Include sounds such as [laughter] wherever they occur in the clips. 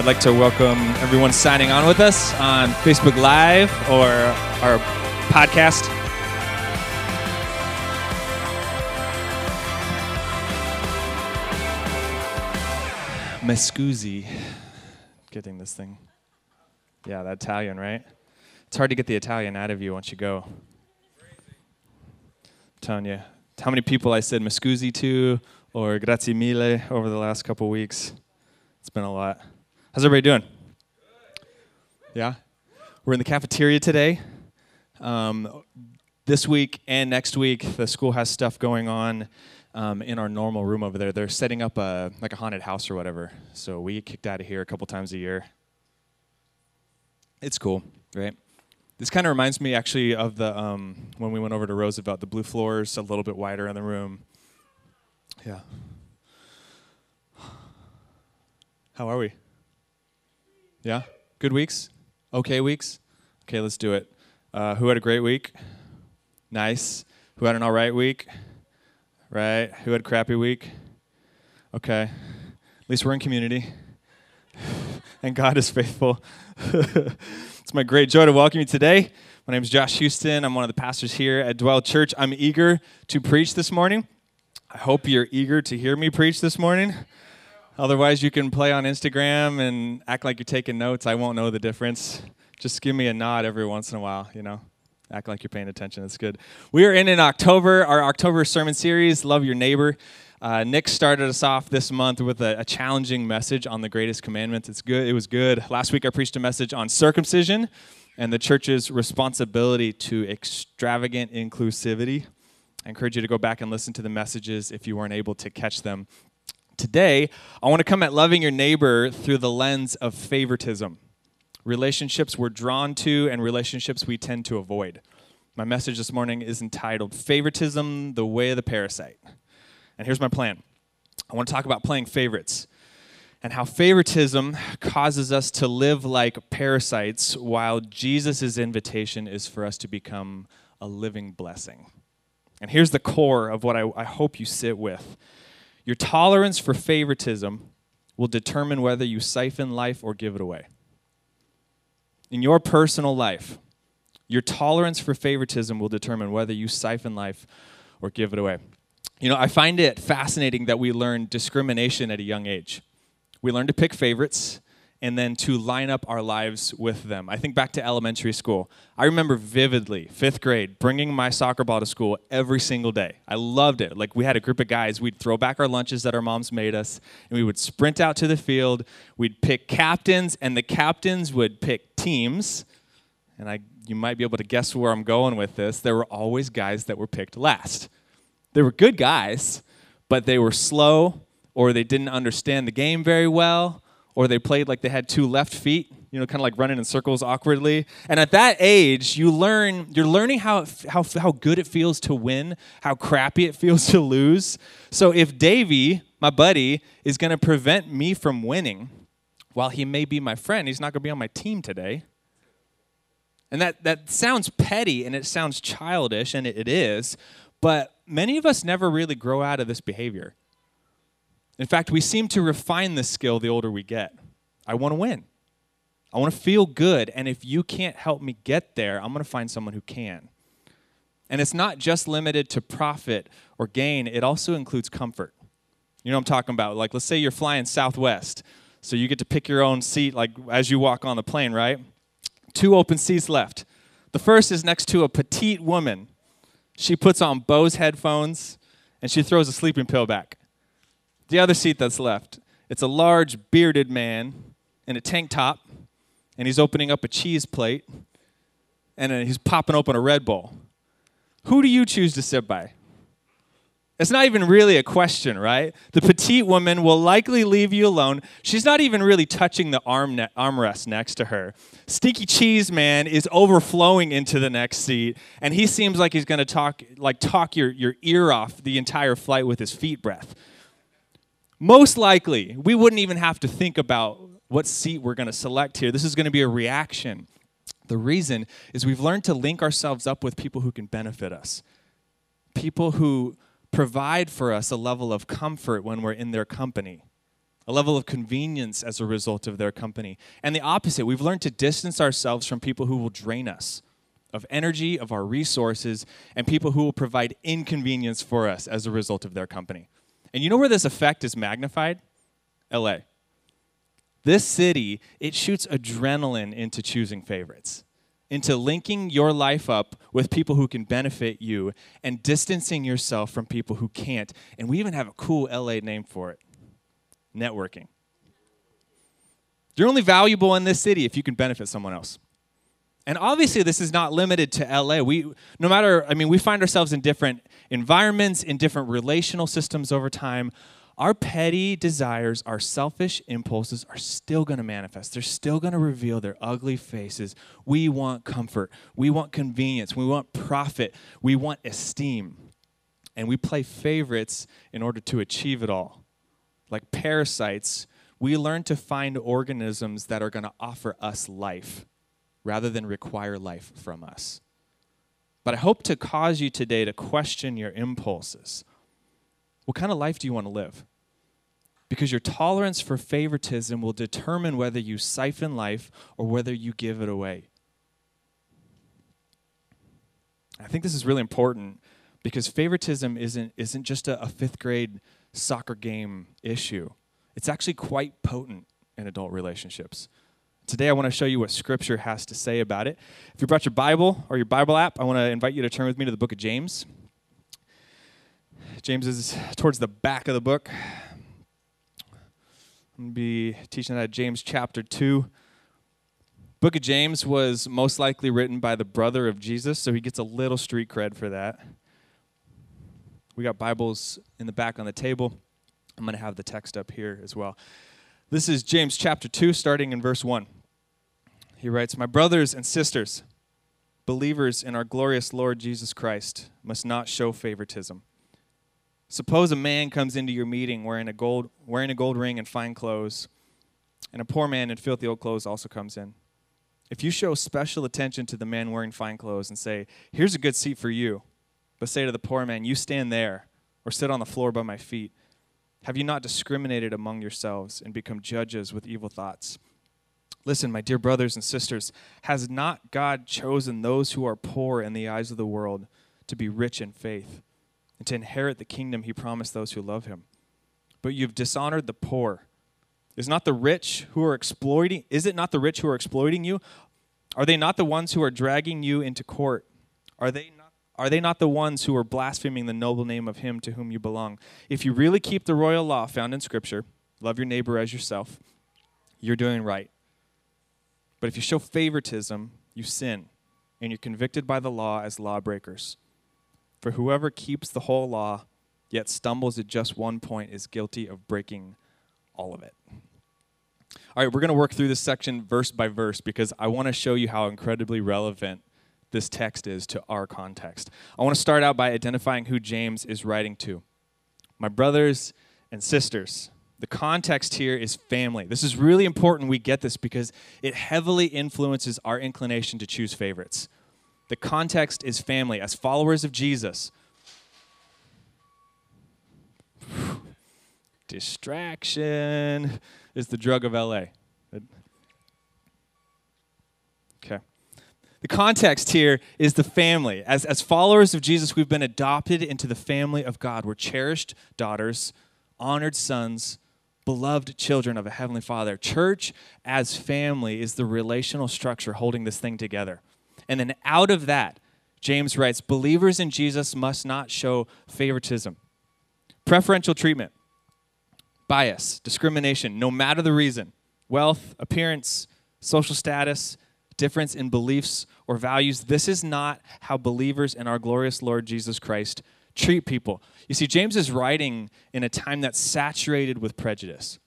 I'd like to welcome everyone signing on with us on Facebook Live or our podcast. Mescusi. Getting this thing. Yeah, that Italian, right? It's hard to get the Italian out of you once you go. You, how many people I said Mescusi to or grazie mille over the last couple weeks. It's been a lot. How's everybody doing? Yeah? We're in the cafeteria today. Um, this week and next week, the school has stuff going on um, in our normal room over there. They're setting up a like a haunted house or whatever. So we get kicked out of here a couple times a year. It's cool, right? This kind of reminds me actually of the um, when we went over to Roosevelt. The blue floors a little bit wider in the room. Yeah. How are we? Yeah? Good weeks? Okay weeks? Okay, let's do it. Uh, who had a great week? Nice. Who had an all right week? Right. Who had a crappy week? Okay. At least we're in community. [laughs] and God is faithful. [laughs] it's my great joy to welcome you today. My name is Josh Houston. I'm one of the pastors here at Dwell Church. I'm eager to preach this morning. I hope you're eager to hear me preach this morning. Otherwise, you can play on Instagram and act like you're taking notes. I won't know the difference. Just give me a nod every once in a while, you know. Act like you're paying attention. It's good. We are in in October, our October sermon series, Love Your Neighbor. Uh, Nick started us off this month with a, a, challenging message on the greatest commandments. It's good. It was good. Last week I preached a message on circumcision and the church's responsibility to extravagant inclusivity. I encourage you to go back and listen to the messages if you weren't able to catch them. Today, I want to come at loving your neighbor through the lens of favoritism relationships we're drawn to and relationships we tend to avoid. My message this morning is entitled Favoritism, the Way of the Parasite. And here's my plan I want to talk about playing favorites and how favoritism causes us to live like parasites while Jesus' invitation is for us to become a living blessing. And here's the core of what I, I hope you sit with your tolerance for favoritism will determine whether you siphon life or give it away. In your personal life, your tolerance for favoritism will determine whether you siphon life or give it away. You know, I find it fascinating that we learn discrimination at a young age. We learn to pick favorites, and then to line up our lives with them. I think back to elementary school. I remember vividly, fifth grade, bringing my soccer ball to school every single day. I loved it. Like we had a group of guys, we'd throw back our lunches that our moms made us, and we would sprint out to the field. We'd pick captains, and the captains would pick teams. And I, you might be able to guess where I'm going with this. There were always guys that were picked last. They were good guys, but they were slow, or they didn't understand the game very well or they played like they had two left feet you know kind of like running in circles awkwardly. And at that age you learn you're learning how, how, how good it feels to win how crappy it [laughs] feels to lose. So if davey my buddy is going to prevent me from winning while he may be my friend he's not going to be on my team today. And that, that sounds petty and it sounds childish and it, it is but many of us never really grow out of this behavior in fact, we seem to refine this skill the older we get. I want to win. I want to feel good. And if you can't help me get there, I'm going to find someone who can. And it's not just limited to profit or gain, it also includes comfort. You know what I'm talking about? Like, let's say you're flying Southwest, so you get to pick your own seat, like as you walk on the plane, right? Two open seats left. The first is next to a petite woman. She puts on Bose headphones and she throws a sleeping pill back. The other seat that's left, it's a large bearded man in a tank top, and he's opening up a cheese plate, and he's popping open a Red Bull. Who do you choose to sit by? It's not even really a question, right? The petite woman will likely leave you alone. She's not even really touching the arm ne- armrest next to her. Stinky Cheese Man is overflowing into the next seat, and he seems like he's going to talk like talk your, your ear off the entire flight with his feet breath. Most likely, we wouldn't even have to think about what seat we're going to select here. This is going to be a reaction. The reason is we've learned to link ourselves up with people who can benefit us, people who provide for us a level of comfort when we're in their company, a level of convenience as a result of their company. And the opposite, we've learned to distance ourselves from people who will drain us of energy, of our resources, and people who will provide inconvenience for us as a result of their company. And you know where this effect is magnified? LA. This city, it shoots adrenaline into choosing favorites, into linking your life up with people who can benefit you and distancing yourself from people who can't. And we even have a cool LA name for it networking. You're only valuable in this city if you can benefit someone else. And obviously, this is not limited to LA. We, no matter, I mean, we find ourselves in different environments, in different relational systems over time. Our petty desires, our selfish impulses are still going to manifest. They're still going to reveal their ugly faces. We want comfort. We want convenience. We want profit. We want esteem. And we play favorites in order to achieve it all. Like parasites, we learn to find organisms that are going to offer us life rather than require life from us. But I hope to cause you today to question your impulses. What kind of life do you want to live? Because your tolerance for favoritism will determine whether you siphon life or whether you give it away. I think this is really important because favoritism isn't, isn't just a, a fifth grade soccer game issue, it's actually quite potent in adult relationships. Today, I want to show you what Scripture has to say about it. If you brought your Bible or your Bible app, I want to invite you to turn with me to the book of James. James is towards the back of the book. I'm going to be teaching of James chapter 2. Book of James was most likely written by the brother of Jesus, so he gets a little street cred for that. We got Bibles in the back on the table. I'm going to have the text up here as well. This is James chapter 2, starting in verse 1. He writes, My brothers and sisters, believers in our glorious Lord Jesus Christ, must not show favoritism. Suppose a man comes into your meeting wearing a gold, wearing a gold ring and fine clothes, and a poor man in filthy old clothes also comes in. If you show special attention to the man wearing fine clothes and say, Here's a good seat for you, but say to the poor man, You stand there, or sit on the floor by my feet, have you not discriminated among yourselves and become judges with evil thoughts? Listen, my dear brothers and sisters, has not God chosen those who are poor in the eyes of the world to be rich in faith and to inherit the kingdom he promised those who love him? But you've dishonored the poor. Is not the rich who are exploiting is it not the rich who are exploiting you? Are they not the ones who are dragging you into court? Are they not are they not the ones who are blaspheming the noble name of him to whom you belong? If you really keep the royal law found in scripture, love your neighbor as yourself, you're doing right. But if you show favoritism, you sin, and you're convicted by the law as lawbreakers. For whoever keeps the whole law, yet stumbles at just one point, is guilty of breaking all of it. All right, we're going to work through this section verse by verse because I want to show you how incredibly relevant this text is to our context. I want to start out by identifying who James is writing to. My brothers and sisters, the context here is family. This is really important we get this because it heavily influences our inclination to choose favorites. The context is family. As followers of Jesus, [sighs] distraction is the drug of LA. Okay. The context here is the family. As, as followers of Jesus, we've been adopted into the family of God. We're cherished daughters, honored sons, beloved children of a heavenly father. Church as family is the relational structure holding this thing together. And then out of that, James writes believers in Jesus must not show favoritism, preferential treatment, bias, discrimination, no matter the reason wealth, appearance, social status, difference in beliefs or values. This is not how believers in our glorious Lord Jesus Christ treat people. You see, James is writing in a time that's saturated with prejudice.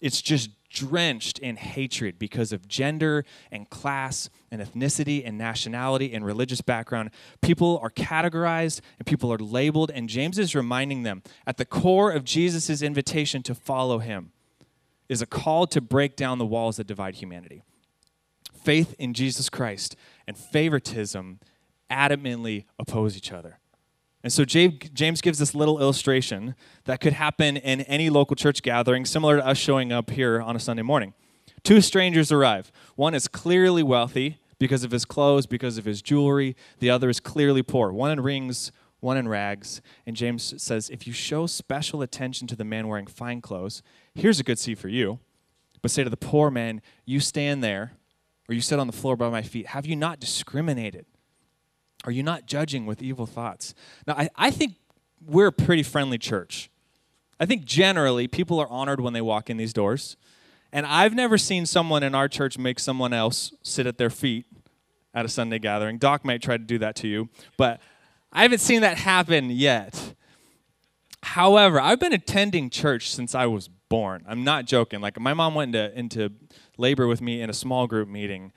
It's just drenched in hatred because of gender and class and ethnicity and nationality and religious background. People are categorized and people are labeled, and James is reminding them at the core of Jesus' invitation to follow him is a call to break down the walls that divide humanity. Faith in Jesus Christ and favoritism adamantly oppose each other. And so James gives this little illustration that could happen in any local church gathering, similar to us showing up here on a Sunday morning. Two strangers arrive. One is clearly wealthy because of his clothes, because of his jewelry. The other is clearly poor. One in rings, one in rags. And James says, if you show special attention to the man wearing fine clothes, here's a good seat for you. But say to the poor man, you stand there, or you sit on the floor by my feet. Have you not discriminated? Are you not judging with evil thoughts? Now, I, I think we're a pretty friendly church. I think generally people are honored when they walk in these doors. And I've never seen someone in our church make someone else sit at their feet at a Sunday gathering. Doc might try to do that to you, but I haven't seen that happen yet. However, I've been attending church since I was born. I'm not joking. Like my mom went into, into labor with me in a small group meeting.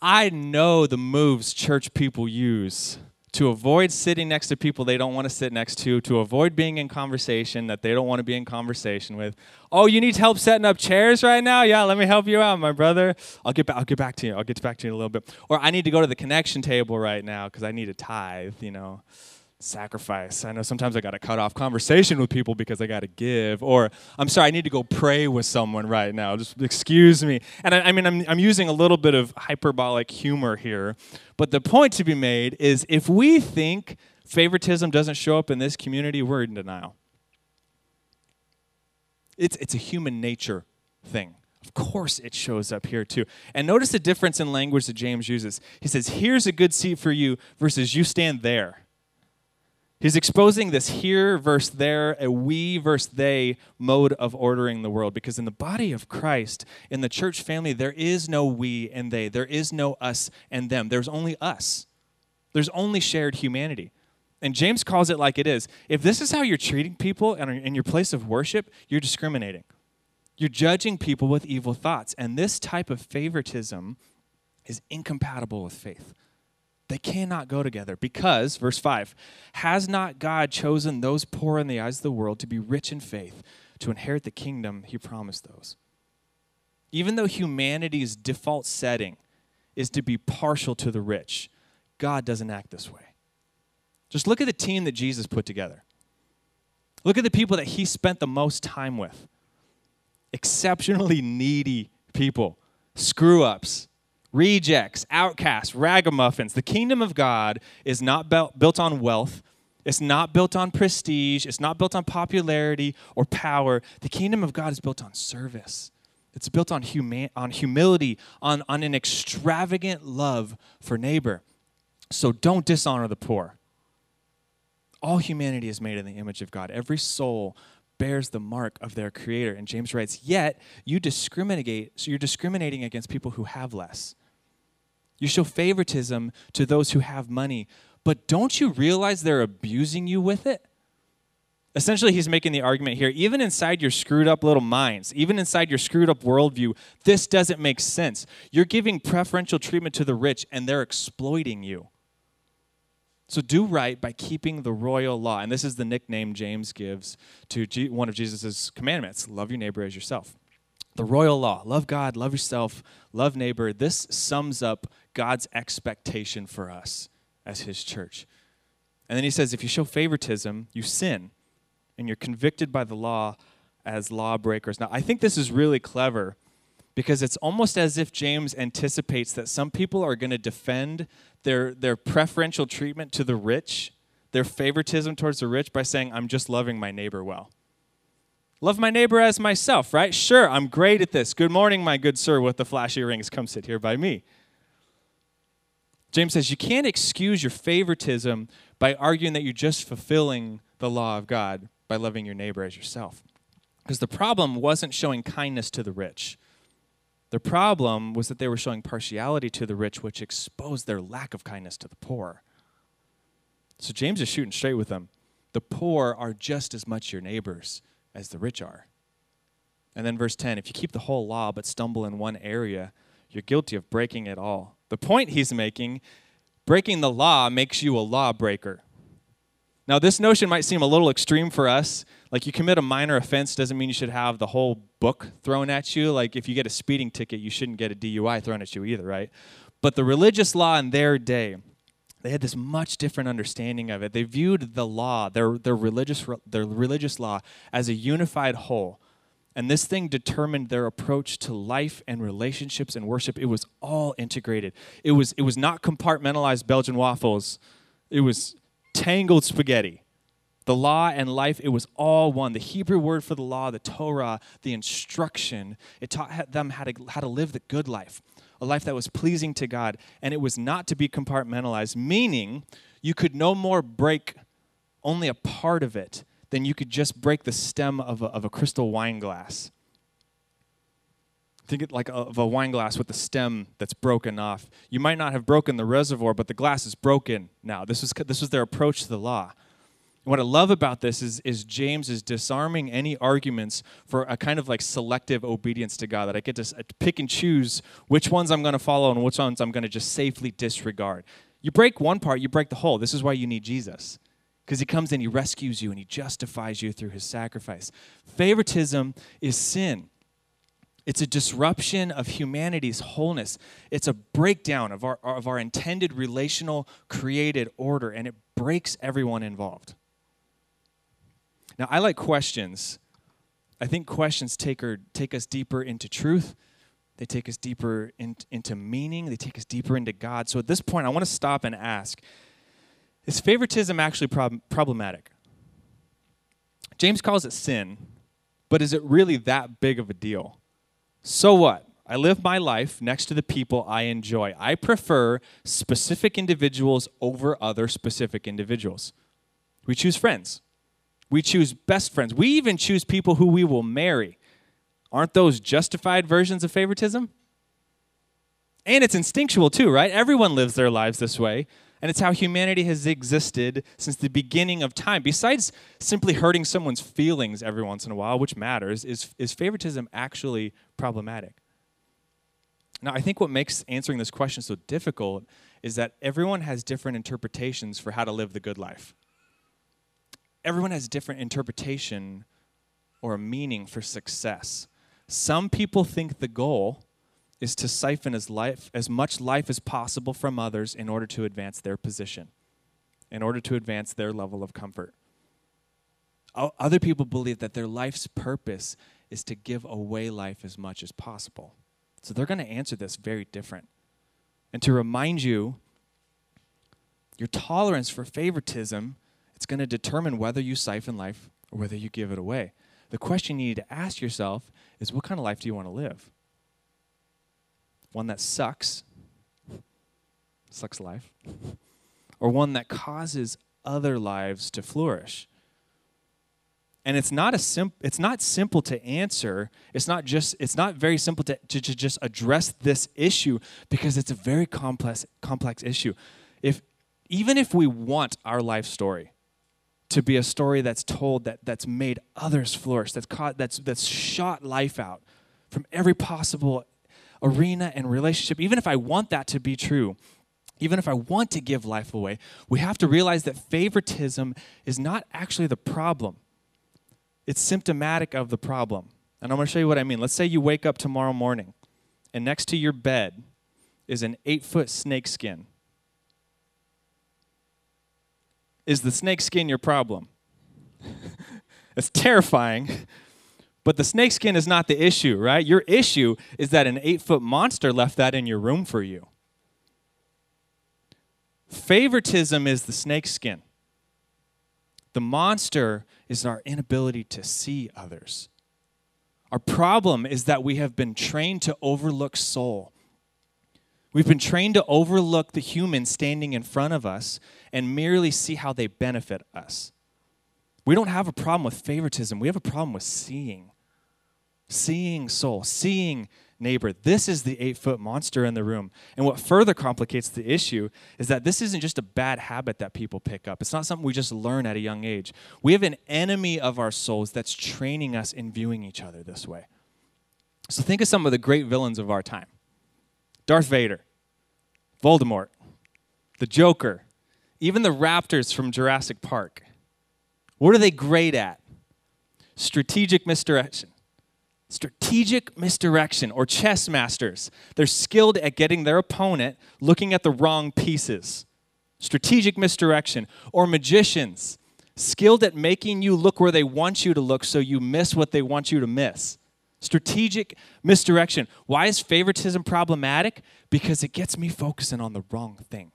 I know the moves church people use to avoid sitting next to people they don't want to sit next to, to avoid being in conversation that they don't want to be in conversation with. Oh, you need help setting up chairs right now? Yeah, let me help you out, my brother. I'll get back. I'll get back to you. I'll get back to you in a little bit. Or I need to go to the connection table right now because I need a tithe. You know sacrifice. I know sometimes I got to cut off conversation with people because I got to give. Or, I'm sorry, I need to go pray with someone right now. Just excuse me. And I, I, mean, I'm, I'm using a little bit of hyperbolic humor here. But the point to be made is if we think favoritism doesn't show up in this community, we're in denial. It's, it's a human nature thing. Of course, it shows up here too. And notice the difference in language that James uses. He says, Here's a good seat for you, versus you stand there. He's exposing this here versus there, a we versus they mode of ordering the world. Because in the body of Christ, in the church family, there is no we and they. There is no us and them. There's only us. There's only shared humanity. And James calls it like it is. If this is how you're treating people in your place of worship, you're discriminating. You're judging people with evil thoughts. And this type of favoritism is incompatible with faith. They cannot go together because, verse 5, has not God chosen those poor in the eyes of the world to be rich in faith, to inherit the kingdom he promised those? Even though humanity's default setting is to be partial to the rich, God doesn't act this way. Just look at the team that Jesus put together. Look at the people that he spent the most time with exceptionally needy people, screw ups, rejects, outcasts, ragamuffins. The kingdom of God is not built on wealth. It's not built on prestige. It's not built on popularity or power. The kingdom of God is built on service. It's built on, huma- on humility, on, on an extravagant love for neighbor. So don't dishonor the poor. All humanity is made in the image of God. Every soul bears the mark of their creator. And James writes, Yet you discriminate, so you're discriminating against people who have less. You show favoritism to those who have money, but don't you realize they're abusing you with it? Essentially, he's making the argument here even inside your screwed up little minds, even inside your screwed up worldview, this doesn't make sense. You're giving preferential treatment to the rich, and they're exploiting you. So do right by keeping the royal law. And this is the nickname James gives to one of Jesus' commandments love your neighbor as yourself. The royal law love God, love yourself, love neighbor. This sums up God's expectation for us as his church. And then he says if you show favoritism, you sin, and you're convicted by the law as lawbreakers. Now, I think this is really clever because it's almost as if James anticipates that some people are going to defend their, their preferential treatment to the rich, their favoritism towards the rich, by saying, I'm just loving my neighbor well. Love my neighbor as myself, right? Sure, I'm great at this. Good morning, my good sir with the flashy rings. Come sit here by me. James says you can't excuse your favoritism by arguing that you're just fulfilling the law of God by loving your neighbor as yourself. Because the problem wasn't showing kindness to the rich. The problem was that they were showing partiality to the rich, which exposed their lack of kindness to the poor. So James is shooting straight with them. The poor are just as much your neighbors as the rich are. And then verse 10 if you keep the whole law but stumble in one area, you're guilty of breaking it all. The point he's making breaking the law makes you a lawbreaker. Now, this notion might seem a little extreme for us. Like, you commit a minor offense doesn't mean you should have the whole book thrown at you. Like, if you get a speeding ticket, you shouldn't get a DUI thrown at you either, right? But the religious law in their day, They had this much different understanding of it. They viewed the law, their, their, religious, their religious law, as a unified whole. And this thing determined their approach to life and relationships and worship. It was all integrated. It was, it was not compartmentalized Belgian waffles, it was tangled spaghetti. The law and life, it was all one. The Hebrew word for the law, the Torah, the instruction, it taught them how to, how to live the good life a life that was pleasing to God, and it was not to be compartmentalized, meaning you could no more break only a part of it than you could just break the stem of a, of a crystal wine glass. Think it like a, of a wine glass with the stem that's broken off. You might not have broken the reservoir, but the glass is broken now. This was, this was their approach to the law what I love about this is, is James is disarming any arguments for a kind of like selective obedience to God, that I get to pick and choose which ones I'm going to follow and which ones I'm going to just safely disregard. You break one part, you break the whole. This is why you need Jesus. Because he comes in, he rescues you, and he justifies you through his sacrifice. Favoritism is sin. It's a disruption of humanity's wholeness. It's a breakdown of our, of our intended relational created order, and it breaks everyone involved. Now, I like questions. I think questions take, her, take us deeper into truth. They take us deeper in, into meaning. They take us deeper into God. So at this point, I want to stop and ask Is favoritism actually prob- problematic? James calls it sin, but is it really that big of a deal? So what? I live my life next to the people I enjoy. I prefer specific individuals over other specific individuals. We choose friends. We choose best friends. We even choose people who we will marry. Aren't those justified versions of favoritism? And it's instinctual too, right? Everyone lives their lives this way. And it's how humanity has existed since the beginning of time. Besides simply hurting someone's feelings every once in a while, which matters, is, is favoritism actually problematic? Now, I think what makes answering this question so difficult is that everyone has different interpretations for how to live the good life everyone has different interpretation or meaning for success. Some people think the goal is to siphon as life as much life as possible from others in order to advance their position, in order to advance their level of comfort. Other people believe that their life's purpose is to give away life as much as possible. So they're going to answer this very different. And to remind you, your tolerance for favoritism it's going to determine whether you siphon life or whether you give it away. The question you need to ask yourself is what kind of life do you want to live? One that sucks, [laughs] sucks life, [laughs] or one that causes other lives to flourish? and it's not a sim- it's not simple to answer it's not just it's not very simple to, to, to, just address this issue because it's a very complex complex issue if even if we want our life story to be a story that's told that that's made others flourish, that's caught, that's that's shot life out from every possible arena and relationship. Even if I want that to be true, even if I want to give life away, we have to realize that favoritism is not actually the problem. It's symptomatic of the problem. And I'm going to show you what I mean. Let's say you wake up tomorrow morning, and next to your bed is an eight foot snake skin is the snake skin your problem? [laughs] it's terrifying. But the snake skin is not the issue, right? Your issue is that an eight foot monster left that in your room for you. Favoritism is the snake skin. The monster is our inability to see others. Our problem is that we have been trained to overlook soul We've been trained to overlook the human standing in front of us and merely see how they benefit us. We don't have a problem with favoritism, we have a problem with seeing. Seeing soul, seeing neighbor. This is the eight foot monster in the room. And what further complicates the issue is that this isn't just a bad habit that people pick up. It's not something we just learn at a young age. We have an enemy of our souls that's training us in viewing each other this way. So think of some of the great villains of our time Darth Vader. Voldemort, the Joker, even the raptors from Jurassic Park. What are they great at? Strategic misdirection. Strategic misdirection, or chess masters. They're skilled at getting their opponent looking at the wrong pieces. strategic misdirection, or magicians, skilled at making you look where they want you to look so you miss what they want you to miss. Strategic misdirection. Why is favoritism problematic? Because it gets me focusing on the wrong thing.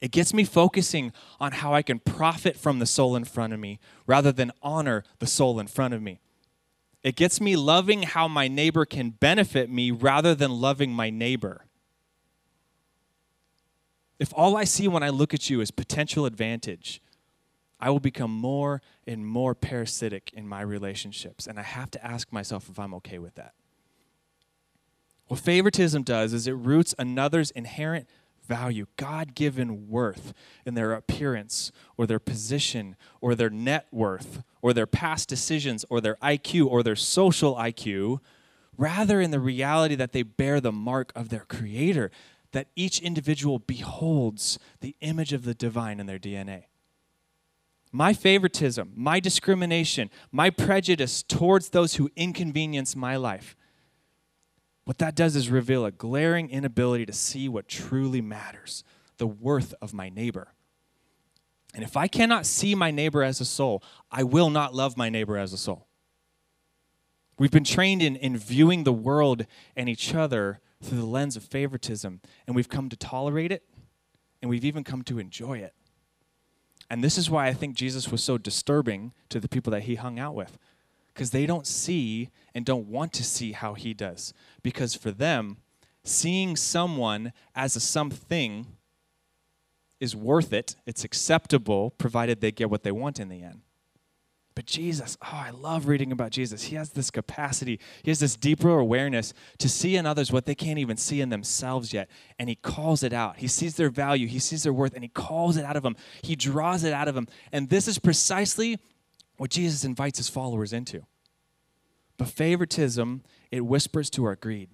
It gets me focusing on how I can profit from the soul in front of me rather than honor the soul in front of me. It gets me loving how my neighbor can benefit me rather than loving my neighbor. If all I see when I look at you is potential advantage, I will become more and more parasitic in my relationships. And I have to ask myself if I'm okay with that. What favoritism does is it roots another's inherent value, God given worth in their appearance or their position or their net worth or their past decisions or their IQ or their social IQ, rather in the reality that they bear the mark of their Creator, that each individual beholds the image of the divine in their DNA. My favoritism, my discrimination, my prejudice towards those who inconvenience my life what that does is reveal a glaring inability to see what truly matters the worth of my neighbor. And if I cannot see my neighbor as a soul, I will not love my neighbor as a soul. We've been trained in, in viewing the world and each other through the lens of favoritism, and we've come to tolerate it, and we've even come to enjoy it. And this is why I think Jesus was so disturbing to the people that he hung out with because they don't see and don't want to see how he does. Because for them, seeing someone as a something is worth it, it's acceptable, provided they get what they want in the end. But Jesus, oh, I love reading about Jesus. He has this capacity, he has this deeper awareness to see in others what they can't even see in themselves yet. And he calls it out. He sees their value, he sees their worth, and he calls it out of them. He draws it out of them. And this is precisely what Jesus invites his followers into. But favoritism, it whispers to our greed.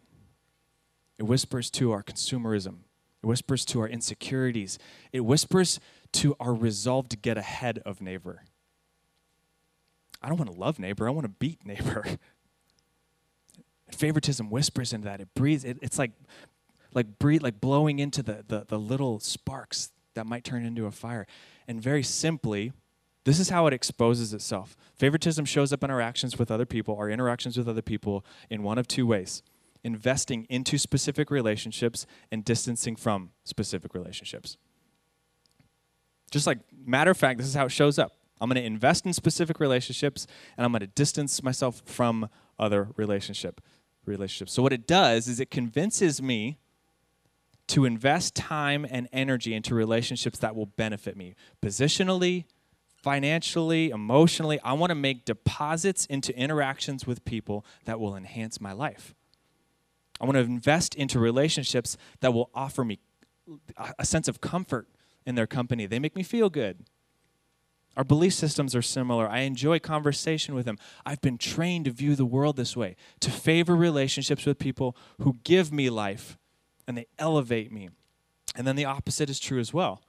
It whispers to our consumerism. It whispers to our insecurities. It whispers to our resolve to get ahead of neighbor. I don't want to love neighbor, I want to beat neighbor. [laughs] favoritism whispers into that. It breathes, it, it's like like breathe like blowing into the, the the little sparks that might turn into a fire. And very simply, this is how it exposes itself. Favoritism shows up in our actions with other people, our interactions with other people, in one of two ways investing into specific relationships and distancing from specific relationships. Just like matter of fact, this is how it shows up. I'm going to invest in specific relationships and I'm going to distance myself from other relationship relationships. So what it does is it convinces me to invest time and energy into relationships that will benefit me positionally, financially, emotionally. I want to make deposits into interactions with people that will enhance my life. I want to invest into relationships that will offer me a sense of comfort in their company. They make me feel good. Our belief systems are similar. I enjoy conversation with them. I've been trained to view the world this way, to favor relationships with people who give me life and they elevate me. And then the opposite is true as well.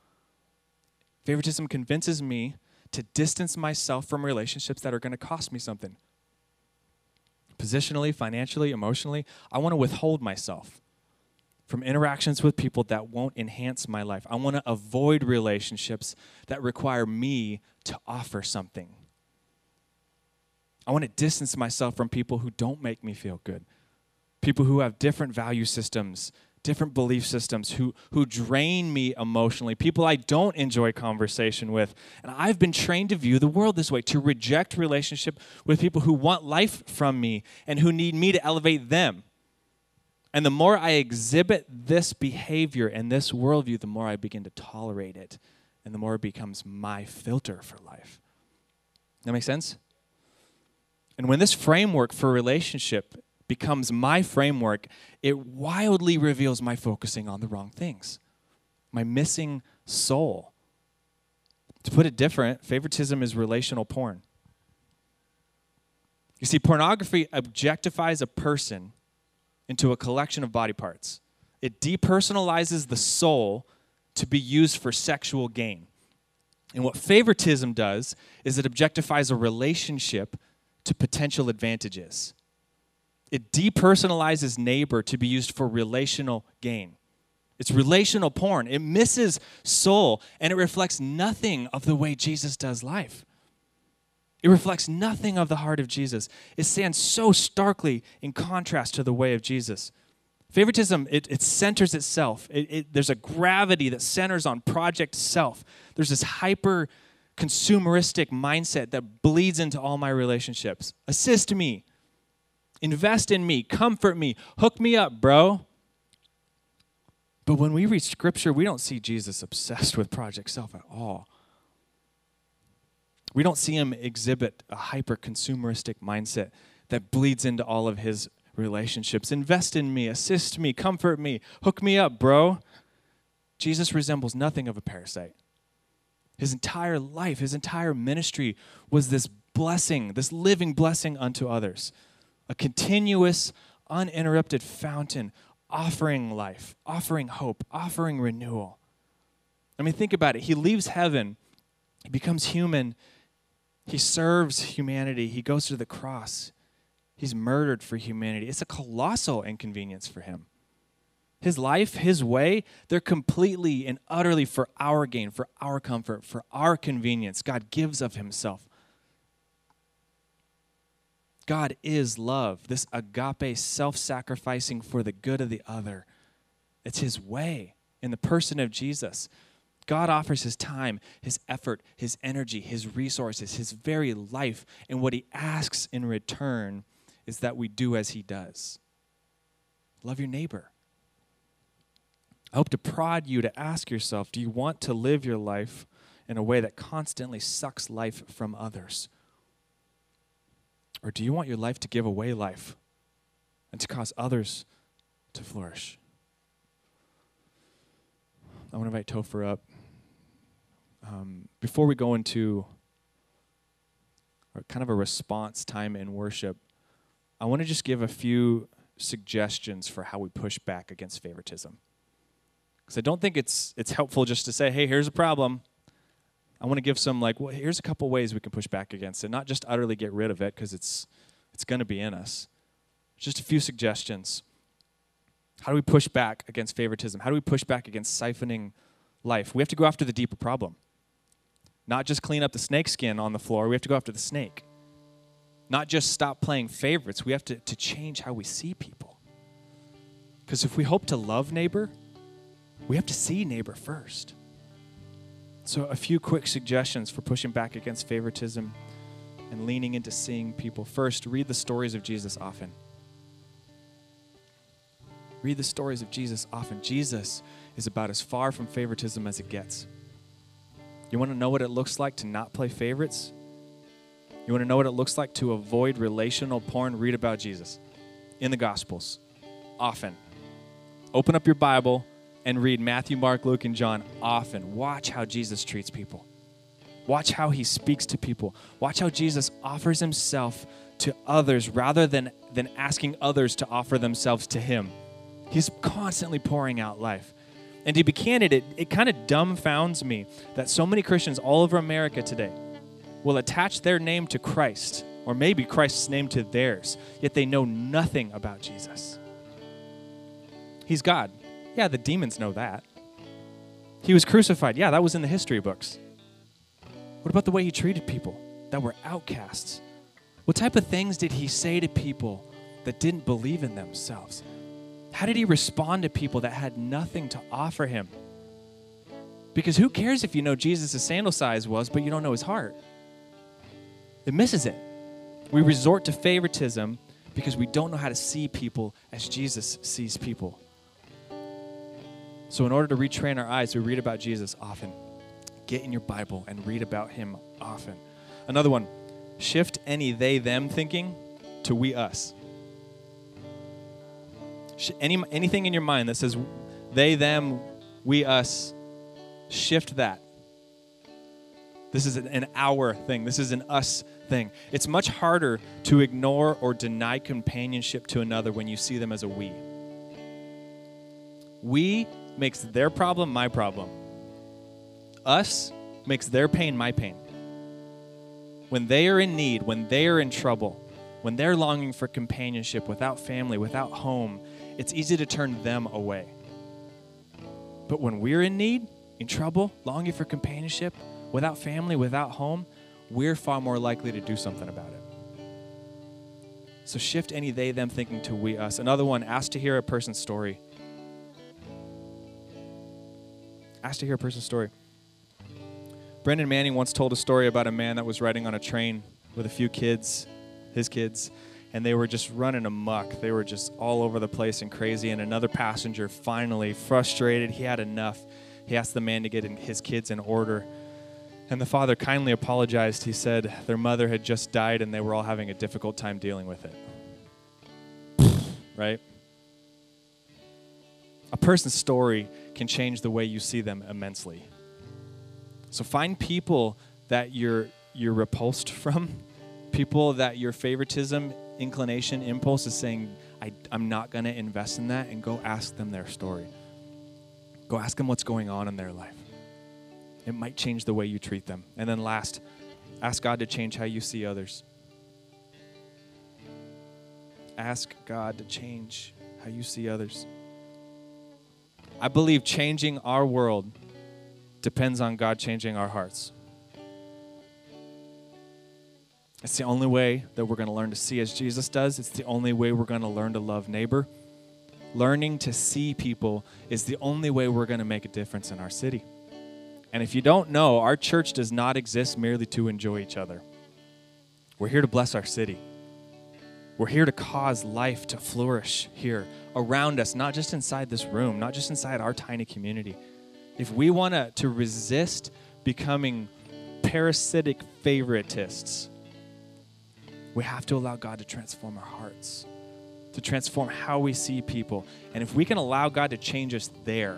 Favoritism convinces me to distance myself from relationships that are going to cost me something. Positionally, financially, emotionally, I want to withhold myself from interactions with people that won't enhance my life. I want to avoid relationships that require me to offer something. I want to distance myself from people who don't make me feel good, people who have different value systems different belief systems who, who drain me emotionally, people I don't enjoy conversation with. And I've been trained to view the world this way, to reject relationship with people who want life from me and who need me to elevate them. And the more I exhibit this behavior and this worldview, the more I begin to tolerate it. And the more it becomes my filter for life. That makes sense? And when this framework for relationship becomes my framework, it wildly reveals my focusing on the wrong things, my missing soul. To put it different, favoritism is relational porn. You see, pornography objectifies a person into a collection of body parts. It depersonalizes the soul to be used for sexual gain. And what favoritism does is it objectifies a relationship to potential advantages. It depersonalizes neighbor to be used for relational gain. It's relational porn. It misses soul and it reflects nothing of the way Jesus does life. It reflects nothing of the heart of Jesus. It stands so starkly in contrast to the way of Jesus. Favoritism, it, it centers itself. It, it, there's a gravity that centers on project self. There's this hyper consumeristic mindset that bleeds into all my relationships. Assist me, invest in me, comfort me, hook me up, bro. But when we read scripture, we don't see Jesus obsessed with project self at all. We don't see him exhibit a hyper consumeristic mindset that bleeds into all of his relationships. Invest in me, assist me, comfort me, hook me up, bro. Jesus resembles nothing of a parasite. His entire life, his entire ministry was this blessing, this living blessing unto others, a continuous, uninterrupted fountain offering life, offering hope, offering renewal. I mean, think about it. He leaves heaven, he becomes human, he serves humanity, he goes to the cross, he's murdered for humanity. It's a colossal inconvenience for him. His life, his way, they're completely and utterly for our gain, for our comfort, for our convenience. God gives of himself. God is love, this agape, self sacrificing for the good of the other. It's his way in the person of Jesus. God offers his time, his effort, his energy, his resources, his very life. And what he asks in return is that we do as he does. Love your neighbor. I hope to prod you to ask yourself do you want to live your life in a way that constantly sucks life from others? Or do you want your life to give away life and to cause others to flourish? I want to invite Topher up. Um, before we go into kind of a response time in worship, I want to just give a few suggestions for how we push back against favoritism. Because I don't think it's it's helpful just to say, "Hey, here's a problem." I want to give some like, well, here's a couple ways we can push back against it, not just utterly get rid of it because it's it's going to be in us. Just a few suggestions. How do we push back against favoritism? How do we push back against siphoning life? We have to go after the deeper problem. Not just clean up the snake skin on the floor, we have to go after the snake. Not just stop playing favorites, we have to, to change how we see people. Because if we hope to love neighbor, we have to see neighbor first. So, a few quick suggestions for pushing back against favoritism and leaning into seeing people. First, read the stories of Jesus often. Read the stories of Jesus often. Jesus is about as far from favoritism as it gets. You want to know what it looks like to not play favorites? You want to know what it looks like to avoid relational porn? Read about Jesus in the Gospels often. Open up your Bible and read Matthew, Mark, Luke, and John often. Watch how Jesus treats people. Watch how he speaks to people. Watch how Jesus offers himself to others rather than, than asking others to offer themselves to him. He's constantly pouring out life. And to be candid, it, it kind of dumbfounds me that so many Christians all over America today will attach their name to Christ, or maybe Christ's name to theirs, yet they know nothing about Jesus. He's God. Yeah, the demons know that. He was crucified. Yeah, that was in the history books. What about the way he treated people that were outcasts? What type of things did he say to people that didn't believe in themselves? How did he respond to people that had nothing to offer him? Because who cares if you know Jesus' sandal size was, but you don't know his heart? It misses it. We resort to favoritism because we don't know how to see people as Jesus sees people. So, in order to retrain our eyes, we read about Jesus often. Get in your Bible and read about him often. Another one shift any they them thinking to we us. Any, anything in your mind that says they, them, we, us, shift that. This is an our thing. This is an us thing. It's much harder to ignore or deny companionship to another when you see them as a we. We makes their problem my problem. Us makes their pain my pain. When they are in need, when they are in trouble, when they're longing for companionship without family, without home, it's easy to turn them away. But when we're in need, in trouble, longing for companionship, without family, without home, we're far more likely to do something about it. So shift any they them thinking to we us. Another one, ask to hear a person's story. Ask to hear a person's story. Brennan Manning once told a story about a man that was riding on a train with a few kids, his kids, and they were just running amuck. They were just all over the place and crazy. And another passenger, finally, frustrated, he had enough. He asked the man to get his kids in order. And the father kindly apologized. He said their mother had just died and they were all having a difficult time dealing with it. right? A person's story can change the way you see them immensely. So find people that you're you're repulsed [laughs] from, people that your favoritism, inclination, impulse is saying, I, I'm not going to invest in that, and go ask them their story. Go ask them what's going on in their life. It might change the way you treat them. And then last, ask God to change how you see others. Ask God to change how you see others. I believe changing our world depends on God changing our hearts. It's the only way that we're going to learn to see as Jesus does. It's the only way we're going to learn to love neighbor. Learning to see people is the only way we're going to make a difference in our city. And if you don't know, our church does not exist merely to enjoy each other. We're here to bless our city. We're here to cause life to flourish here around us, not just inside this room, not just inside our tiny community. If we want to resist becoming parasitic favoritists, we have to allow God to transform our hearts, to transform how we see people. And if we can allow God to change us there,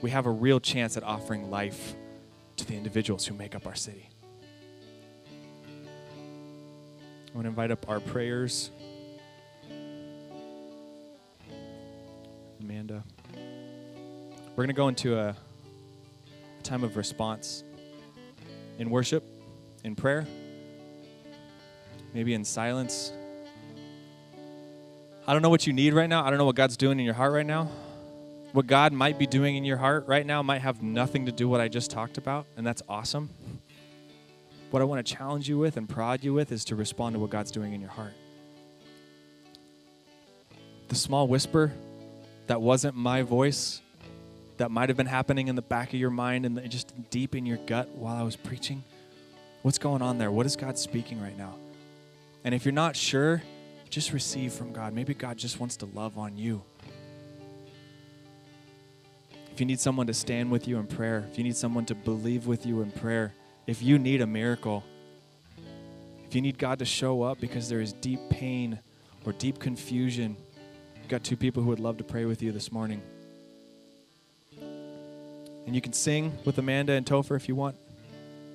we have a real chance at offering life to the individuals who make up our city. I want to invite up our prayers. Amanda. We're going to go into a time of response in worship, in prayer, maybe in silence. I don't know what you need right now. I don't know what God's doing in your heart right now. What God might be doing in your heart right now might have nothing to do with what I just talked about, and that's awesome. What I want to challenge you with and prod you with is to respond to what God's doing in your heart. The small whisper that wasn't my voice, that might have been happening in the back of your mind and just deep in your gut while I was preaching. What's going on there? What is God speaking right now? And if you're not sure, just receive from God. Maybe God just wants to love on you. If you need someone to stand with you in prayer, if you need someone to believe with you in prayer, if you need a miracle, if you need God to show up because there is deep pain or deep confusion, we've got two people who would love to pray with you this morning. And you can sing with Amanda and Topher if you want.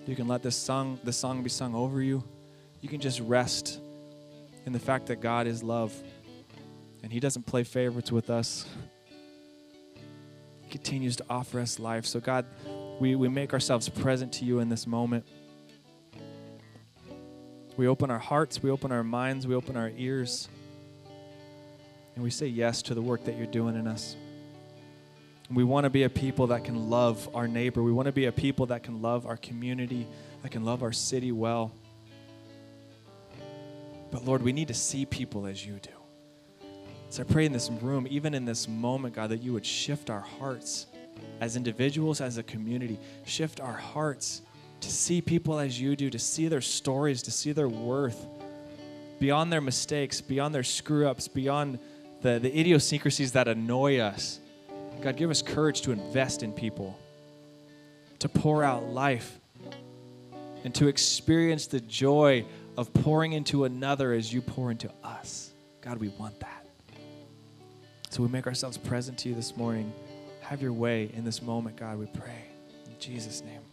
You can let this song, this song be sung over you. You can just rest in the fact that God is love. And He doesn't play favorites with us. He continues to offer us life. So, God, we, we make ourselves present to you in this moment. We open our hearts, we open our minds, we open our ears. And we say yes to the work that you're doing in us. We want to be a people that can love our neighbor. We want to be a people that can love our community, that can love our city well. But Lord, we need to see people as you do. So I pray in this room, even in this moment, God, that you would shift our hearts as individuals, as a community, shift our hearts to see people as you do, to see their stories, to see their worth beyond their mistakes, beyond their screw ups, beyond the, the idiosyncrasies that annoy us. God, give us courage to invest in people, to pour out life, and to experience the joy of pouring into another as you pour into us. God, we want that. So we make ourselves present to you this morning. Have your way in this moment, God, we pray. In Jesus' name.